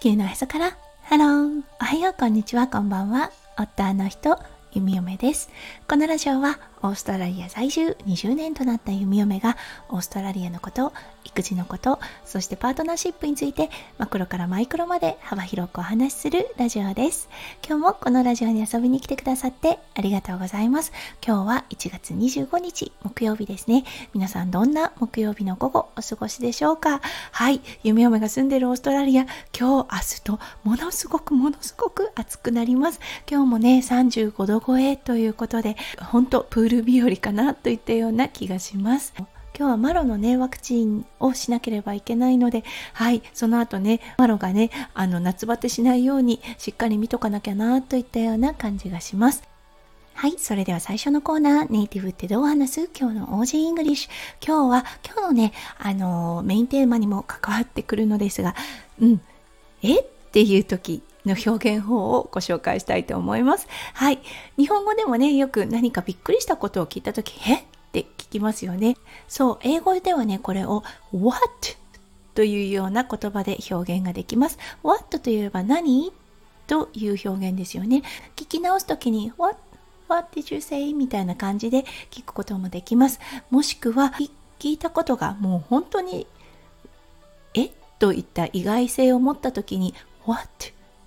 地球のへそから。 Hello。おはよう。こんにちは。こんばんは。夫の人。弓嫁です。このラジオはオーストラリア在住20年となった弓嫁がオーストラリアのこと育児のことそしてパートナーシップについてマクロからマイクロまで幅広くお話しするラジオです。今日もこのラジオに遊びに来てくださってありがとうございます。今日は1月25日木曜日ですね。皆さんどんな木曜日の午後お過ごしでしょうか？はい弓嫁が住んでるオーストラリア今日明日とものすごくものすごく暑くなります。今日もね35度超えということで本当プール日和かなといったような気がします。今日はマロのね、ワクチンをしなければいけないので、はい、その後ね、マロがね、あの、夏バテしないようにしっかり見とかなきゃなといったような感じがします。はい、それでは最初のコーナー、ネイティブってどう話す今日の Aussie English。今日は、今日のね、あのメインテーマにも関わってくるのですが、うん、え？っていう時、の表現法をご紹介したいと思います。はい。日本語でもね、よく何かびっくりしたことを聞いたとき、えって聞きますよね。そう、英語ではね、これを what というような言葉で表現ができます。what といえば何？という表現ですよね。聞き直すときに what What did you say? みたいな感じで聞くこともできます。もしくは聞いたことがもう本当にえ？といった意外性を持った時に What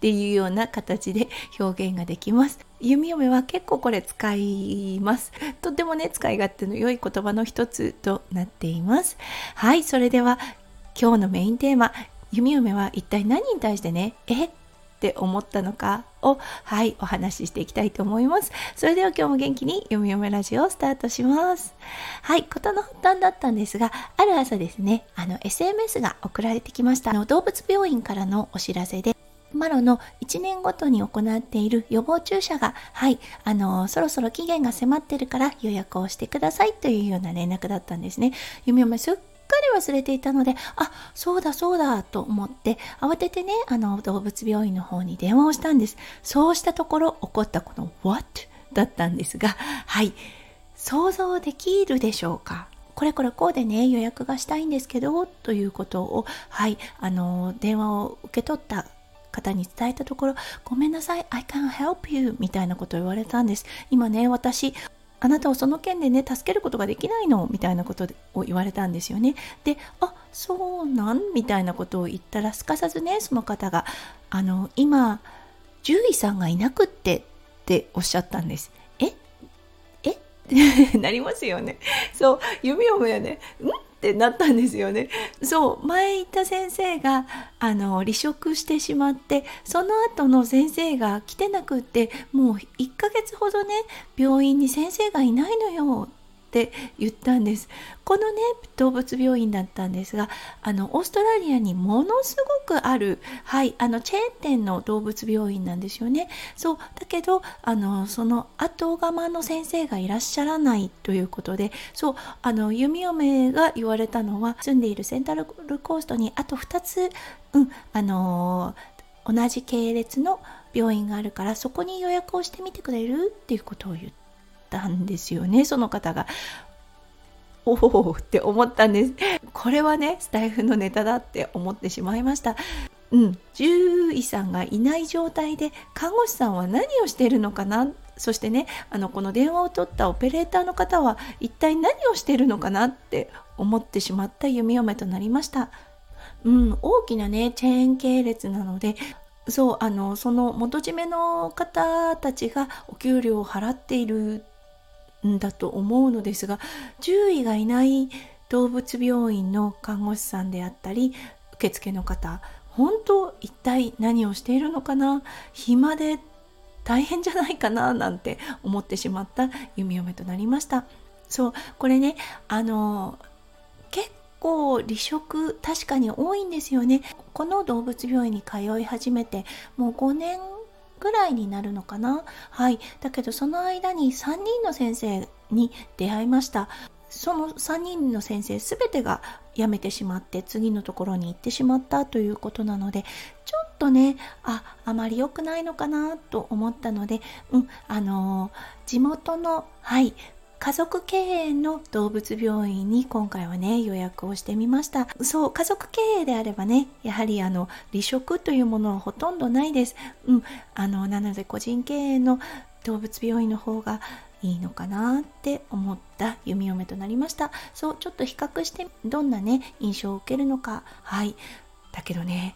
っていうような形で表現ができます。弓嫁は結構これ使います。とってもね、使い勝手の良い言葉の一つとなっています。はい、それでは今日のメインテーマ、弓嫁は一体何に対してね、え？って思ったのかを、はい、お話ししていきたいと思います。それでは今日も元気に読み読めラジオをスタートします。はい、ことの発端だったんですが、ある朝ですね、あの、SMS が送られてきました。あの動物病院からのお知らせで、マロの1年ごとに行っている予防注射が、はい、あの、そろそろ期限が迫ってるから予約をしてくださいというような連絡だったんですね。弓嫁すっかり忘れていたので、あ、そうだそうだと思って、慌ててね、あの、動物病院の方に電話をしたんです。そうしたところ、起こったこの what? だったんですが、はい、想像できるでしょうか？これこれこうでね予約がしたいんですけどということをはいあの電話を受け取った方に伝えたところ、ごめんなさい、I can't help you みたいなことを言われたんです。今ね、私、あなたをその件でね、助けることができないの？みたいなことを言われたんですよね。で、あ、そうなん？みたいなことを言ったら、すかさずね、その方が、あの、今、獣医さんがいなくってっておっしゃったんです。え？え？っ なりますよね。そう、弓を読むよね。ん？ってなったんですよね。そう前行った先生があの離職してしまってその後の先生が来てなくってもう1ヶ月ほどね病院に先生がいないのよって言ったんです。このね動物病院だったんですがあのオーストラリアにものすごくあるはいあのチェーン店の動物病院なんですよね。そうだけどあのその後釜の先生がいらっしゃらないということでそうあの弓嫁が言われたのは住んでいるセンタルコーストにあと2つうんあの同じ系列の病院があるからそこに予約をしてみてくれるっていうことを言ってったんですよねその方が。おおって思ったんです。これはねスタイフのネタだって思ってしまいました。うん、獣医さんがいない状態で看護師さんは何をしているのかな？そしてねあのこの電話を取ったオペレーターの方は一体何をしているのかなって思ってしまった弓嫁となりました。うん、大きなねチェーン系列なのでそうあのその元締めの方たちがお給料を払っているんだと思うのですが獣医がいない動物病院の看護師さんであったり受付の方本当一体何をしているのかな暇で大変じゃないかななんて思ってしまった弓嫁となりました。そうこれねあの結構離職確かに多いんですよね。この動物病院に通い始めてもう5年ぐらいになるのかな？はい。だけどその間に3人の先生に出会いました。その3人の先生全てが辞めてしまって次のところに行ってしまったということなのでちょっとねああまり良くないのかなと思ったのでうんあのー、地元のはい家族経営の動物病院に今回はね予約をしてみました。そう家族経営であればねやはりあの離職というものはほとんどないです。うん。あのなので個人経営の動物病院の方がいいのかなって思った弓嫁となりました。そうちょっと比較してどんなね印象を受けるのか。はい。だけどね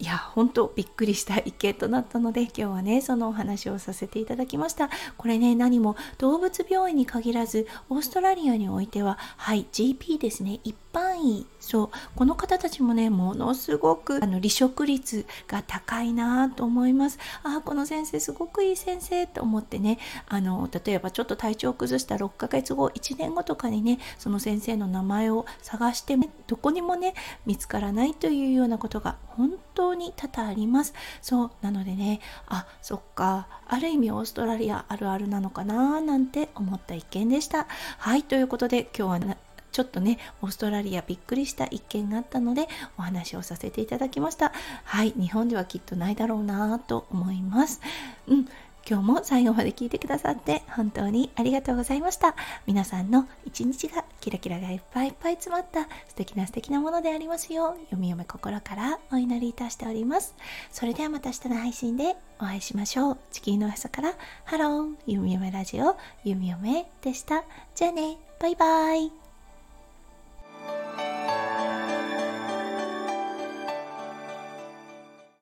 いや本当びっくりした一件となったので今日はねそのお話をさせていただきました。これね何も動物病院に限らずオーストラリアにおいてははい GP ですね。一般医そうこの方たちもねものすごくあの離職率が高いなと思います。あこの先生すごくいい先生と思ってねあの例えばちょっと体調を崩した6ヶ月後1年後とかにねその先生の名前を探してどこにもね見つからないというようなことが本当に多々あります。そうなのでねあそっかある意味オーストラリアあるあるなのかななんて思った一件でした。はいということで今日はちょっとねオーストラリアびっくりした一件があったのでお話をさせていただきましたはい日本ではきっとないだろうなと思いますうん今日も最後まで聞いてくださって本当にありがとうございました。皆さんの一日がキラキラがいっぱいいっぱい詰まった素敵な素敵なものでありますよう、読み読め心からお祈りいたしております。それではまた明日の配信でお会いしましょう。地球の朝からハロー、読み読めラジオ、読み読めでした。じゃあね、バイバイ。